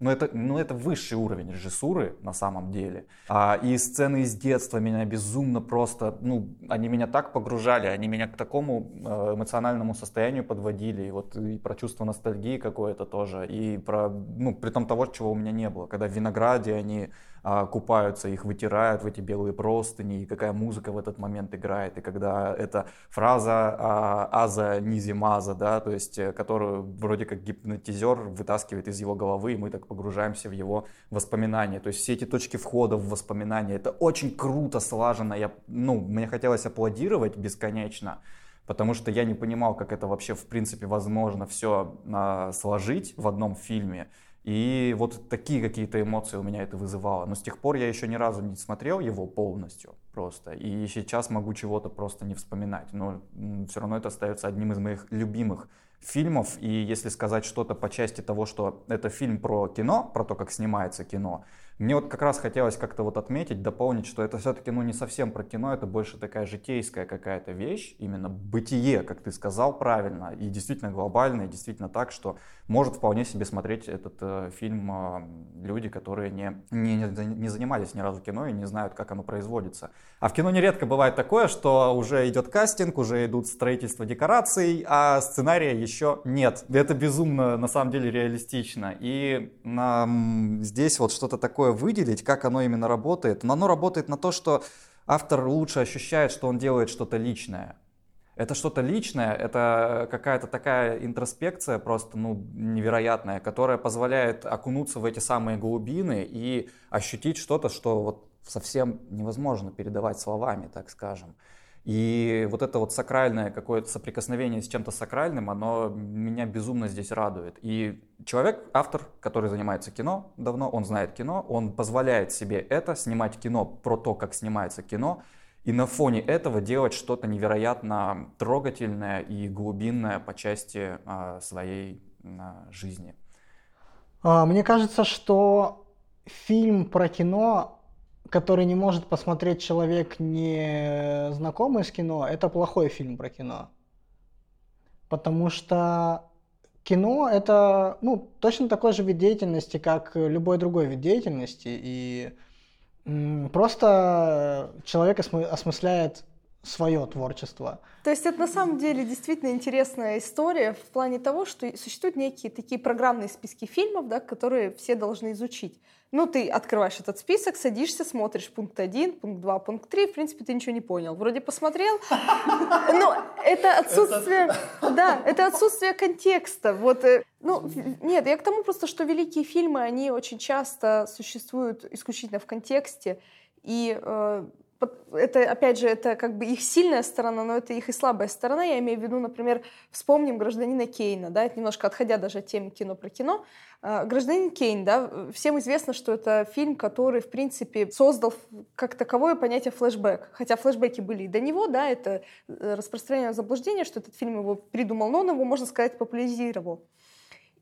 Ну, это, ну, это высший уровень режиссуры на самом деле. А, и сцены из детства меня безумно просто... Ну, они меня так погружали, они меня к такому а, эмоциональному состоянию подводили. И вот и про чувство ностальгии какое-то тоже. И про... Ну, при том того, чего у меня не было. Когда в винограде они а, купаются, их вытирают в эти белые простыни, и какая музыка в этот момент играет, и когда эта фраза а, «аза низимаза», да, то есть, э, которую вроде как гипнотизер вытаскивает из его головы, и мы так погружаемся в его воспоминания. То есть все эти точки входа в воспоминания, это очень круто слажено. Я, ну, мне хотелось аплодировать бесконечно, потому что я не понимал, как это вообще в принципе возможно все а, сложить в одном фильме. И вот такие какие-то эмоции у меня это вызывало. Но с тех пор я еще ни разу не смотрел его полностью просто. И сейчас могу чего-то просто не вспоминать. Но все равно это остается одним из моих любимых фильмов. И если сказать что-то по части того, что это фильм про кино, про то, как снимается кино, мне вот как раз хотелось как-то вот отметить, дополнить, что это все-таки ну не совсем про кино, это больше такая житейская какая-то вещь, именно бытие, как ты сказал правильно, и действительно глобальное, действительно так, что может вполне себе смотреть этот э, фильм э, люди, которые не, не, не занимались ни разу кино и не знают, как оно производится. А в кино нередко бывает такое, что уже идет кастинг, уже идут строительство декораций, а сценария еще нет. Это безумно на самом деле реалистично. И нам здесь вот что-то такое такое выделить, как оно именно работает. Но оно работает на то, что автор лучше ощущает, что он делает что-то личное. Это что-то личное, это какая-то такая интроспекция просто ну, невероятная, которая позволяет окунуться в эти самые глубины и ощутить что-то, что вот совсем невозможно передавать словами, так скажем. И вот это вот сакральное какое-то соприкосновение с чем-то сакральным, оно меня безумно здесь радует. И человек, автор, который занимается кино давно, он знает кино, он позволяет себе это, снимать кино про то, как снимается кино, и на фоне этого делать что-то невероятно трогательное и глубинное по части а, своей а, жизни. А, мне кажется, что фильм про кино который не может посмотреть человек, не знакомый с кино, это плохой фильм про кино. Потому что кино это ну, точно такой же вид деятельности, как любой другой вид деятельности. И просто человек осмысляет свое творчество. То есть это на самом деле действительно интересная история в плане того, что существуют некие такие программные списки фильмов, да, которые все должны изучить. Ну, ты открываешь этот список, садишься, смотришь пункт 1, пункт 2, пункт 3, в принципе, ты ничего не понял. Вроде посмотрел, но это отсутствие, да, это отсутствие контекста. Вот, э, ну, нет, я к тому просто, что великие фильмы, они очень часто существуют исключительно в контексте, и э, это, опять же, это как бы их сильная сторона, но это их и слабая сторона. Я имею в виду, например, вспомним «Гражданина Кейна», да, это немножко отходя даже от темы кино про кино. А, «Гражданин Кейн», да, всем известно, что это фильм, который, в принципе, создал как таковое понятие флешбэк. Хотя флешбеки были и до него, да, это э, распространение заблуждения, что этот фильм его придумал, но он его, можно сказать, популяризировал.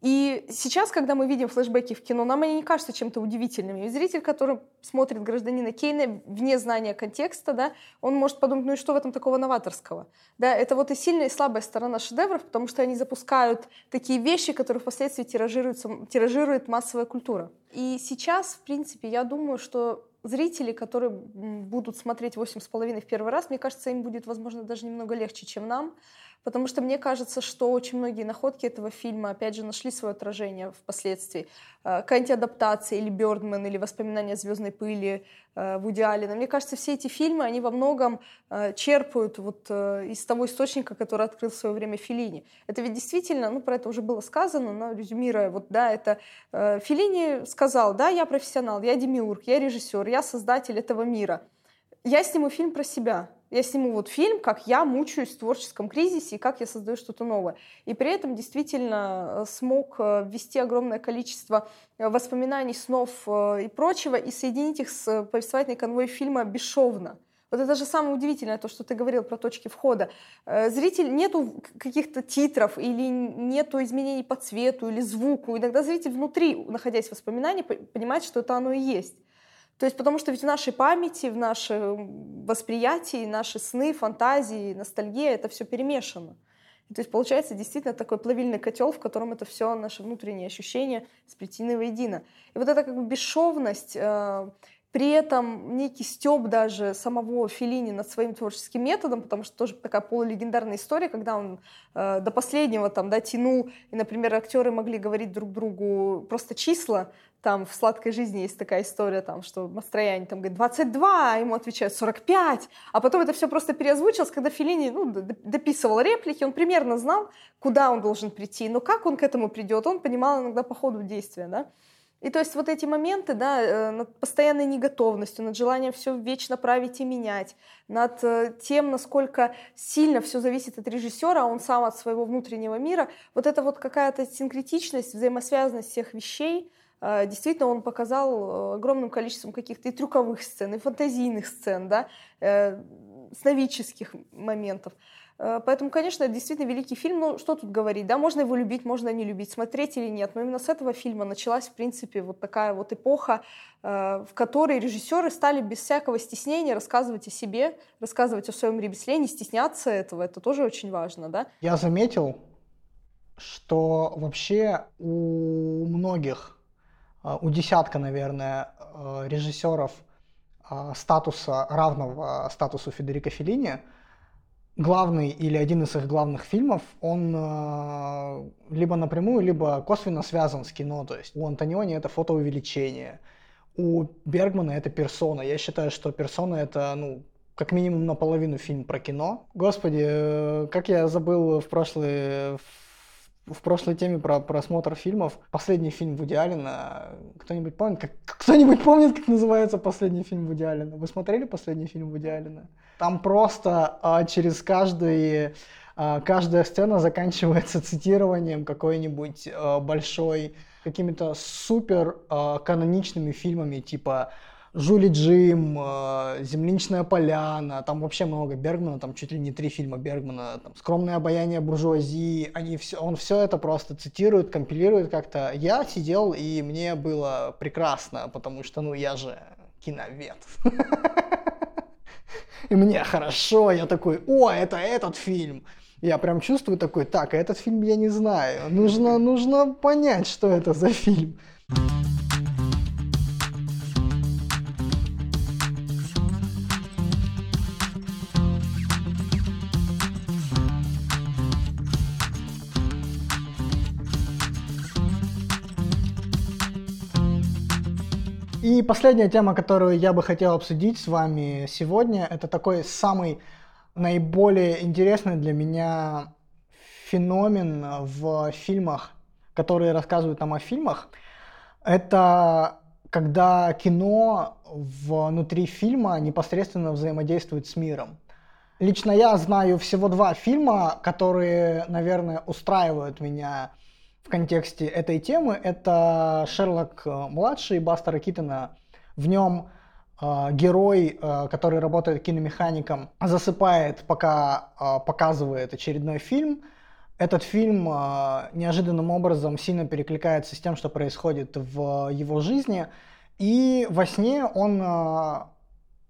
И сейчас, когда мы видим флешбеки в кино, нам они не кажутся чем-то удивительными. И зритель, который смотрит «Гражданина Кейна» вне знания контекста, да, он может подумать, ну и что в этом такого новаторского? Да, это вот и сильная, и слабая сторона шедевров, потому что они запускают такие вещи, которые впоследствии тиражируются, тиражирует массовая культура. И сейчас, в принципе, я думаю, что зрители, которые будут смотреть «Восемь с половиной» в первый раз, мне кажется, им будет, возможно, даже немного легче, чем нам, Потому что мне кажется, что очень многие находки этого фильма, опять же, нашли свое отражение впоследствии. Э, какая-нибудь адаптация или Бёрдман, или воспоминания звездной пыли э, Вуди Аллена. Мне кажется, все эти фильмы, они во многом э, черпают вот из того источника, который открыл в свое время Филини. Это ведь действительно, ну, про это уже было сказано, но резюмируя, вот, да, это Филини сказал, да, я профессионал, я демиург, я режиссер, я создатель этого мира. Я сниму фильм про себя, я сниму вот фильм, как я мучаюсь в творческом кризисе и как я создаю что-то новое. И при этом действительно э, смог э, ввести огромное количество э, воспоминаний, снов и прочего, и соединить их с повествовательной конвой фильма бесшовно. Вот это же самое удивительное, то, что ты говорил про точки входа. Зритель нету каких-то титров или нету изменений по цвету или звуку. Иногда зритель внутри, находясь в воспоминании, понимает, что это оно и есть. То есть потому что ведь в нашей памяти, в нашем восприятии, наши сны, фантазии, ностальгия, это все перемешано. То есть получается действительно такой плавильный котел, в котором это все наши внутренние ощущения сплетены воедино. И вот эта как бы бесшовность, э, при этом некий стёб даже самого Филини над своим творческим методом, потому что тоже такая полулегендарная история, когда он э, до последнего там, да, тянул, и, например, актеры могли говорить друг другу просто числа, там в «Сладкой жизни» есть такая история, там, что Мастрояне там говорит 22, а ему отвечают 45, а потом это все просто переозвучилось, когда Филини ну, дописывал реплики, он примерно знал, куда он должен прийти, но как он к этому придет, он понимал иногда по ходу действия, да. И то есть вот эти моменты, да, э, над постоянной неготовностью, над желанием все вечно править и менять, над э, тем, насколько сильно все зависит от режиссера, а он сам от своего внутреннего мира, вот это вот какая-то синкретичность, взаимосвязанность всех вещей, э, действительно он показал огромным количеством каких-то и трюковых сцен, и фантазийных сцен, да, сновидческих моментов. Э, поэтому, конечно, это действительно великий фильм. Ну, что тут говорить, да, можно его любить, можно не любить, смотреть или нет. Но именно с этого фильма началась, в принципе, вот такая вот эпоха, э, в которой режиссеры стали без всякого стеснения рассказывать о себе, рассказывать о своем ремесле, не стесняться этого. Это тоже очень важно, да. Я заметил, что вообще у многих, э, у десятка, наверное, режиссеров статуса равного статусу Федерико Феллини – главный или один из их главных фильмов, он э, либо напрямую, либо косвенно связан с кино. То есть у Антониони это фотоувеличение, у Бергмана это персона. Я считаю, что персона это, ну, как минимум наполовину фильм про кино. Господи, э, как я забыл в прошлый, в, в прошлой теме про просмотр фильмов. Последний фильм Вуди Аллена. Кто-нибудь помнит, как, кто-нибудь помнит, как называется последний фильм Вуди Аллена? Вы смотрели последний фильм Вуди Аллена? Там просто а, через каждый, а, каждая сцена заканчивается цитированием какой-нибудь а, большой, какими-то супер а, каноничными фильмами, типа Жули Джим, э, Земляничная поляна, там вообще много Бергмана, там чуть ли не три фильма Бергмана, там Скромное обаяние буржуазии, они все, он все это просто цитирует, компилирует как-то. Я сидел и мне было прекрасно, потому что, ну, я же киновед. И мне хорошо, я такой, о, это этот фильм. Я прям чувствую такой, так, а этот фильм я не знаю. Нужно, нужно понять, что это за фильм. И последняя тема, которую я бы хотел обсудить с вами сегодня, это такой самый наиболее интересный для меня феномен в фильмах, которые рассказывают нам о фильмах. Это когда кино внутри фильма непосредственно взаимодействует с миром. Лично я знаю всего два фильма, которые, наверное, устраивают меня в контексте этой темы, это Шерлок э, младший Бастера Китона. В нем э, герой, э, который работает киномехаником, засыпает, пока э, показывает очередной фильм. Этот фильм э, неожиданным образом сильно перекликается с тем, что происходит в его жизни. И во сне он э,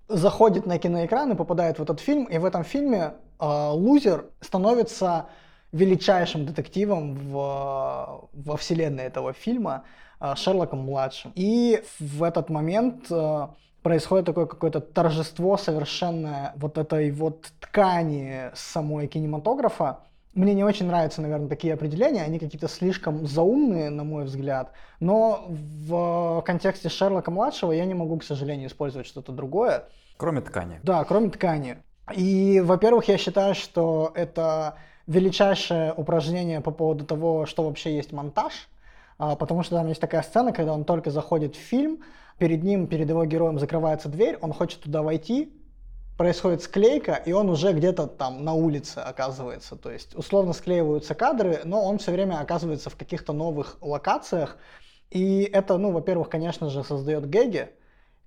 заходит на киноэкран и попадает в этот фильм. И в этом фильме э, лузер становится величайшим детективом в, во вселенной этого фильма, э, Шерлоком младшим. И в этот момент э, происходит такое какое-то торжество совершенно вот этой вот ткани самой кинематографа. Мне не очень нравятся, наверное, такие определения, они какие-то слишком заумные, на мой взгляд, но в контексте Шерлока младшего я не могу, к сожалению, использовать что-то другое. Кроме ткани. Да, кроме ткани. И, во-первых, я считаю, что это величайшее упражнение по поводу того, что вообще есть монтаж, а, потому что там есть такая сцена, когда он только заходит в фильм, перед ним, перед его героем закрывается дверь, он хочет туда войти, происходит склейка, и он уже где-то там на улице оказывается. То есть условно склеиваются кадры, но он все время оказывается в каких-то новых локациях. И это, ну, во-первых, конечно же, создает гэги,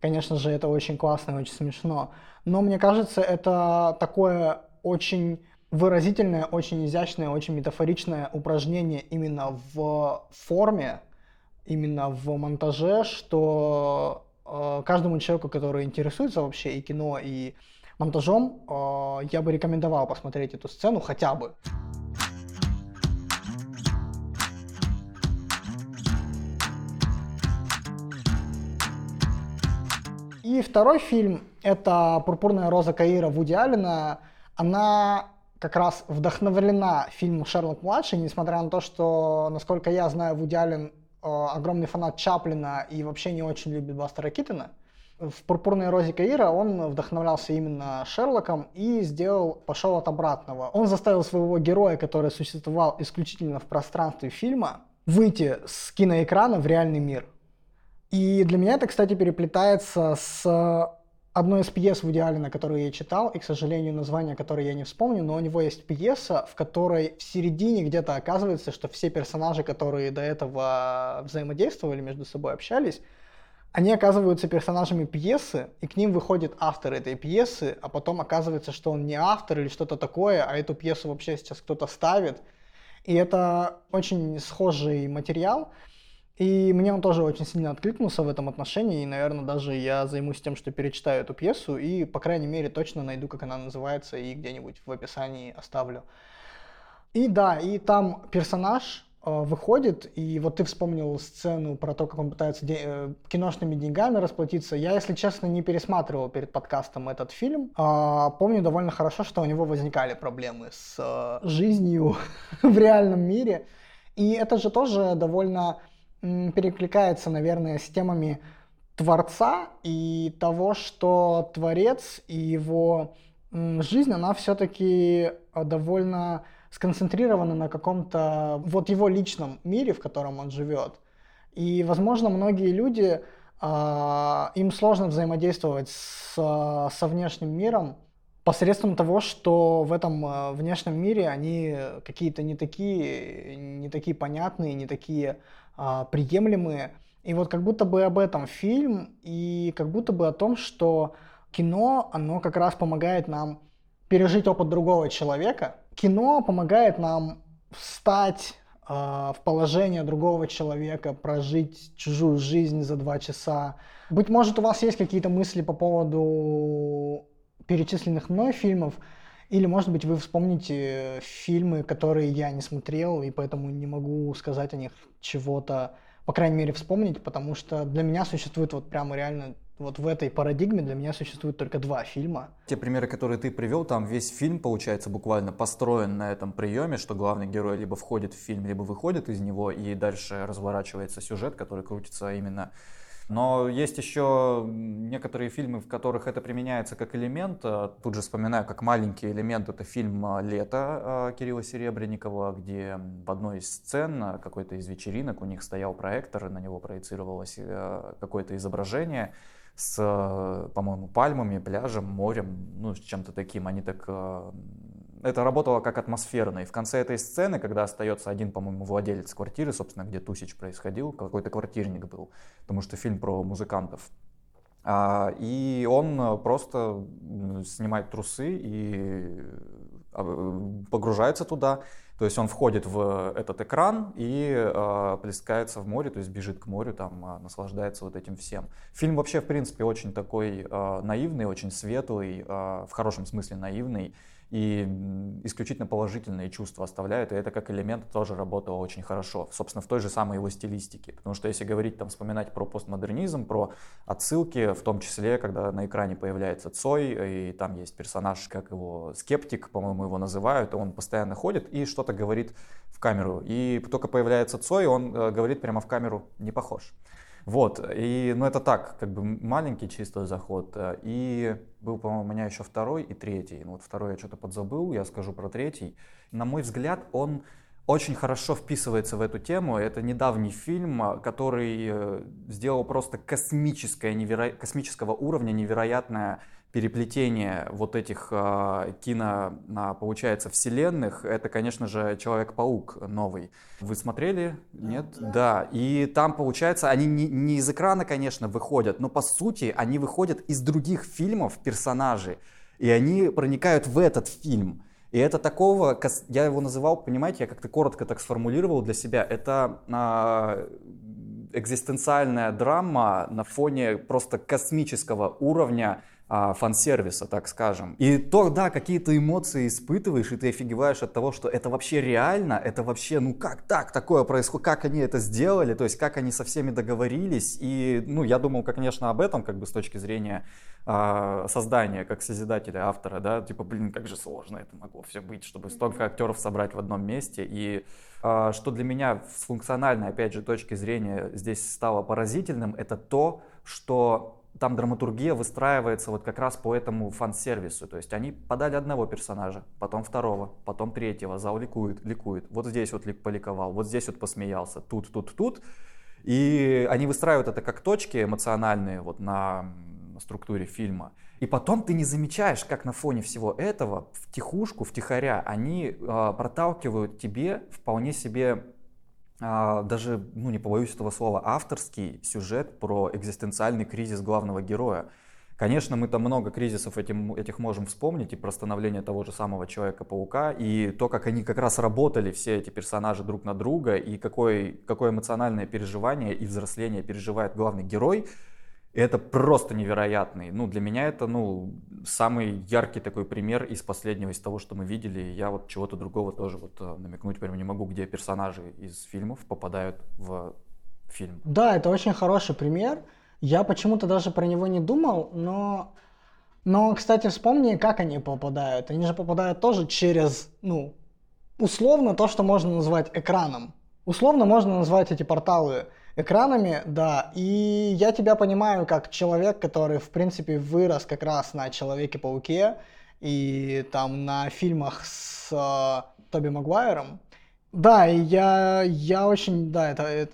Конечно же, это очень классно и очень смешно. Но мне кажется, это такое очень выразительное, очень изящное, очень метафоричное упражнение именно в форме, именно в монтаже, что э, каждому человеку, который интересуется вообще и кино, и монтажом, э, я бы рекомендовал посмотреть эту сцену хотя бы. И второй фильм — это «Пурпурная роза Каира» Вуди Аллена. Она как раз вдохновлена фильмом «Шерлок-младший», несмотря на то, что, насколько я знаю, Вуди Аллен э, огромный фанат Чаплина и вообще не очень любит Бастера Киттона. В «Пурпурной розе Каира» он вдохновлялся именно Шерлоком и сделал, пошел от обратного. Он заставил своего героя, который существовал исключительно в пространстве фильма, выйти с киноэкрана в реальный мир. И для меня это, кстати, переплетается с одной из пьес Вуди Аллена, которую я читал, и, к сожалению, название которой я не вспомню, но у него есть пьеса, в которой в середине где-то оказывается, что все персонажи, которые до этого взаимодействовали между собой, общались, они оказываются персонажами пьесы, и к ним выходит автор этой пьесы, а потом оказывается, что он не автор или что-то такое, а эту пьесу вообще сейчас кто-то ставит. И это очень схожий материал. И мне он тоже очень сильно откликнулся в этом отношении, и, наверное, даже я займусь тем, что перечитаю эту пьесу, и, по крайней мере, точно найду, как она называется, и где-нибудь в описании оставлю. И да, и там персонаж э, выходит, и вот ты вспомнил сцену про то, как он пытается де- э, киношными деньгами расплатиться. Я, если честно, не пересматривал перед подкастом этот фильм. Э, помню довольно хорошо, что у него возникали проблемы с э, жизнью в реальном мире. И это же тоже довольно перекликается, наверное, с темами Творца и того, что Творец и его жизнь, она все-таки э, довольно сконцентрирована на каком-то вот его личном мире, в котором он живет. И, возможно, многие люди, э, им сложно взаимодействовать с, со внешним миром посредством того, что в этом э, внешнем мире они какие-то не такие, не такие понятные, не такие а, приемлемые. И вот как будто бы об этом фильм, и как будто бы о том, что кино, оно как раз помогает нам пережить опыт другого человека. Кино помогает нам встать э, в положение другого человека, прожить чужую жизнь за два часа. Быть может, у вас есть какие-то мысли по поводу перечисленных мной фильмов, или, может быть, вы вспомните фильмы, которые я не смотрел, и поэтому не могу сказать о них чего-то, по крайней мере, вспомнить, потому что для меня существует вот прямо реально вот в этой парадигме для меня существует только два фильма. Те примеры, которые ты привел, там весь фильм, получается, буквально построен на этом приеме, что главный герой либо входит в фильм, либо выходит из него, и дальше разворачивается сюжет, который крутится именно но есть еще некоторые фильмы, в которых это применяется как элемент. Э, тут же вспоминаю, как маленький элемент, это фильм э, «Лето» э, Кирилла Серебренникова, где в одной из сцен какой-то из вечеринок у них стоял проектор, и на него проецировалось какое-то изображение с, по-моему, пальмами, пляжем, морем, ну, с чем-то таким. Они так это работало как атмосферно. И в конце этой сцены, когда остается один, по-моему, владелец квартиры, собственно, где Тусич происходил, какой-то квартирник был, потому что фильм про музыкантов. А, и он просто снимает трусы и а, погружается туда. То есть он входит в этот экран и э, плескается в море, то есть бежит к морю, там э, наслаждается вот этим всем. Фильм вообще, в принципе, очень такой э, наивный, очень светлый, э, в хорошем смысле наивный и исключительно положительные чувства оставляют, и это как элемент тоже работало очень хорошо, собственно, в той же самой его стилистике. Потому что если говорить, там, вспоминать про постмодернизм, про отсылки, в том числе, когда на экране появляется Цой, и там есть персонаж, как его, скептик, по-моему, его называют, он постоянно ходит и что-то говорит в камеру. И только появляется Цой, он э, говорит прямо в камеру, не похож. Вот, и, ну, это так, как бы маленький чисто заход. Э, и был, по-моему, у меня еще второй и третий. Ну, вот второй я что-то подзабыл, я скажу про третий. На мой взгляд, он очень хорошо вписывается в эту тему. Это недавний фильм, а, который э, сделал просто космическое, неверо... космического уровня невероятное переплетение вот этих э, кино, получается, вселенных. Это, конечно же, Человек-паук новый. Вы смотрели? Нет? Да. да. И там, получается, они не, не из экрана, конечно, выходят, но по сути они выходят из других фильмов персонажей. И они проникают в этот фильм. И это такого, я его называл, понимаете, я как-то коротко так сформулировал для себя, это а, экзистенциальная драма на фоне просто космического уровня а, фан-сервиса, так скажем. И то, да, какие-то эмоции испытываешь, и ты офигеваешь от того, что это вообще реально, это вообще, ну как так такое происходит, как они это сделали, то есть как они со всеми договорились. И, ну, я думал, конечно, об этом, как бы с точки зрения э, создания, как созидателя, автора, да, типа, блин, как же сложно это могло все быть, чтобы столько актеров собрать в одном месте. И э, что для меня с функциональной, опять же, точки зрения здесь стало поразительным, это то, что там драматургия выстраивается вот как раз по этому фан-сервису. То есть они подали одного персонажа, потом второго, потом третьего, зал ликует, ликует. Вот здесь вот поликовал, вот здесь вот посмеялся, тут, тут, тут. И они выстраивают это как точки эмоциональные вот на структуре фильма. И потом ты не замечаешь, как на фоне всего этого, в тихушку, в тихоря, они э, проталкивают тебе вполне себе даже, ну не побоюсь этого слова, авторский сюжет про экзистенциальный кризис главного героя. Конечно, мы там много кризисов этим, этих можем вспомнить, и про становление того же самого Человека-паука, и то, как они как раз работали, все эти персонажи друг на друга, и какое, какое эмоциональное переживание и взросление переживает главный герой, это просто невероятный. Ну, для меня это, ну, самый яркий такой пример из последнего, из того, что мы видели. Я вот чего-то другого тоже вот э, намекнуть прям не могу, где персонажи из фильмов попадают в фильм. Да, это очень хороший пример. Я почему-то даже про него не думал, но... Но, кстати, вспомни, как они попадают. Они же попадают тоже через, ну, условно то, что можно назвать экраном. Условно можно назвать эти порталы экранами, да. И я тебя понимаю как человек, который, в принципе, вырос как раз на Человеке-пауке и там на фильмах с э, Тоби Магуайром. Да, и я, я очень, да, это, это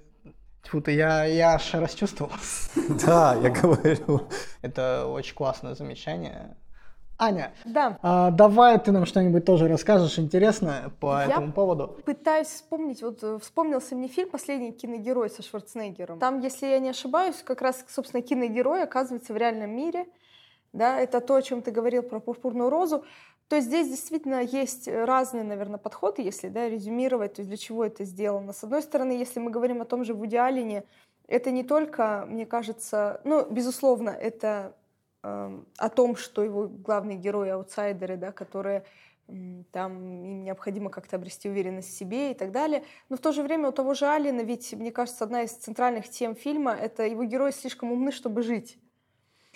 Фу, я, я аж расчувствовался. Да, я говорю. Это очень классное замечание. Аня, да. а, давай ты нам что-нибудь тоже расскажешь интересное по Я этому поводу. пытаюсь вспомнить, вот э, вспомнился мне фильм «Последний киногерой» со Шварценеггером. Там, если я не ошибаюсь, как раз, собственно, киногерой оказывается в реальном мире. Да, это то, о чем ты говорил про пурпурную розу. То есть здесь действительно есть разные, наверное, подходы, если да, резюмировать, то есть для чего это сделано. С одной стороны, если мы говорим о том же Вуди Аллене, это не только, мне кажется, ну, безусловно, это о том, что его главные герои аутсайдеры, да, которые там им необходимо как-то обрести уверенность в себе и так далее. Но в то же время у того же Алина, ведь, мне кажется, одна из центральных тем фильма — это его герои слишком умны, чтобы жить.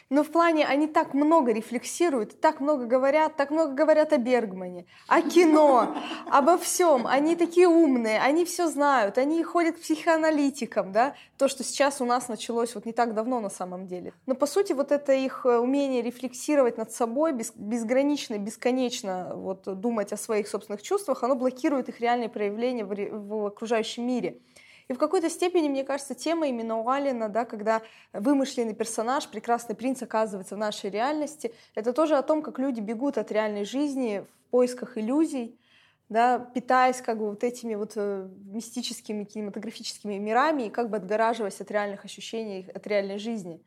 Но в плане они так много рефлексируют, так много говорят, так много говорят о Бергмане, о кино, обо всем. Они такие умные, они все знают, они ходят к психоаналитикам, да, то, что сейчас у нас началось вот не так давно на самом деле. Но по сути вот это их э, умение рефлексировать над собой, без, безгранично, бесконечно вот думать о своих собственных чувствах, оно блокирует их реальные проявления в, в окружающем мире. И в какой-то степени, мне кажется, тема именно у Алина, да, когда вымышленный персонаж, прекрасный принц оказывается в нашей реальности, это тоже о том, как люди бегут от реальной жизни в поисках иллюзий, да, питаясь как бы вот этими вот э, мистическими кинематографическими мирами и как бы отгораживаясь от реальных ощущений, от реальной жизни.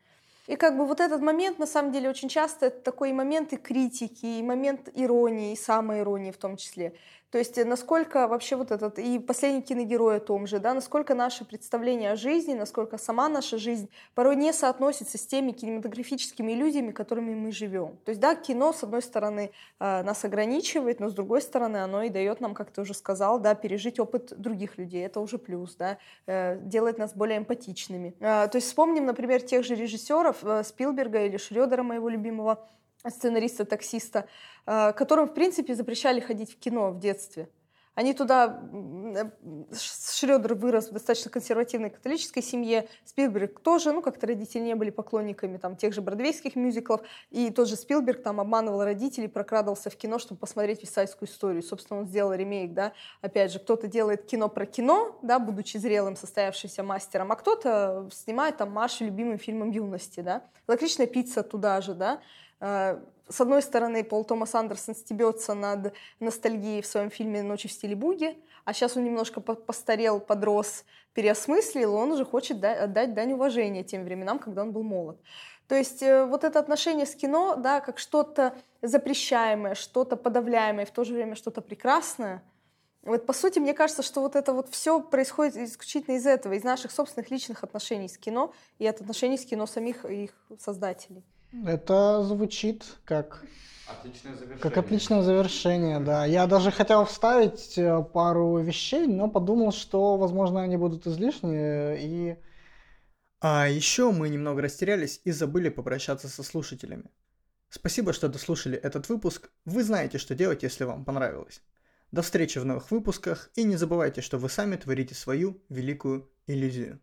И как бы вот этот момент, на самом деле, очень часто это такой момент и критики, и момент иронии, и самоиронии в том числе. То есть э, насколько вообще вот этот, и последний киногерой о том же, да, насколько наше представление о жизни, насколько сама наша жизнь порой не соотносится с теми кинематографическими иллюзиями, которыми мы живем. То есть, да, кино, с одной стороны, э, нас ограничивает, но с другой стороны, оно и дает нам, как ты уже сказал, да, пережить опыт других людей, это уже плюс, да, э, делает нас более эмпатичными. То есть вспомним, например, тех же режиссеров Спилберга или Шредера, моего любимого, сценариста-таксиста, э, которым, в принципе, запрещали ходить в кино в детстве. Они туда... Э, Шредер вырос в достаточно консервативной католической семье. Спилберг тоже, ну, как-то родители не были поклонниками там тех же бродвейских мюзиклов. И тот же Спилберг там обманывал родителей, прокрадывался в кино, чтобы посмотреть висайскую историю. Собственно, он сделал ремейк, да. Опять же, кто-то делает кино про кино, да, будучи зрелым, состоявшимся мастером, а кто-то снимает там Машу любимым фильмом юности, да. Лакричная пицца туда же, да. Э, с одной стороны, Пол Томас Андерсон стебется над ностальгией в своем фильме «Ночи в стиле буги», а сейчас он немножко постарел, подрос, переосмыслил, он уже хочет отдать дань уважения тем временам, когда он был молод. То есть э, вот это отношение с кино, да, как что-то запрещаемое, что-то подавляемое, в то же время что-то прекрасное, вот по сути, мне кажется, что вот это вот все происходит исключительно из этого, из наших собственных личных отношений с кино и от отношений с кино самих их создателей. Это звучит как Отличное завершение. Как отличное завершение, да. Я даже хотел вставить э, пару вещей, но подумал, что, возможно, они будут излишние, и... А еще мы немного растерялись и забыли попрощаться со слушателями. Спасибо, что дослушали этот выпуск. Вы знаете, что делать, если вам понравилось. До встречи в новых выпусках, и не забывайте, что вы сами творите свою великую иллюзию.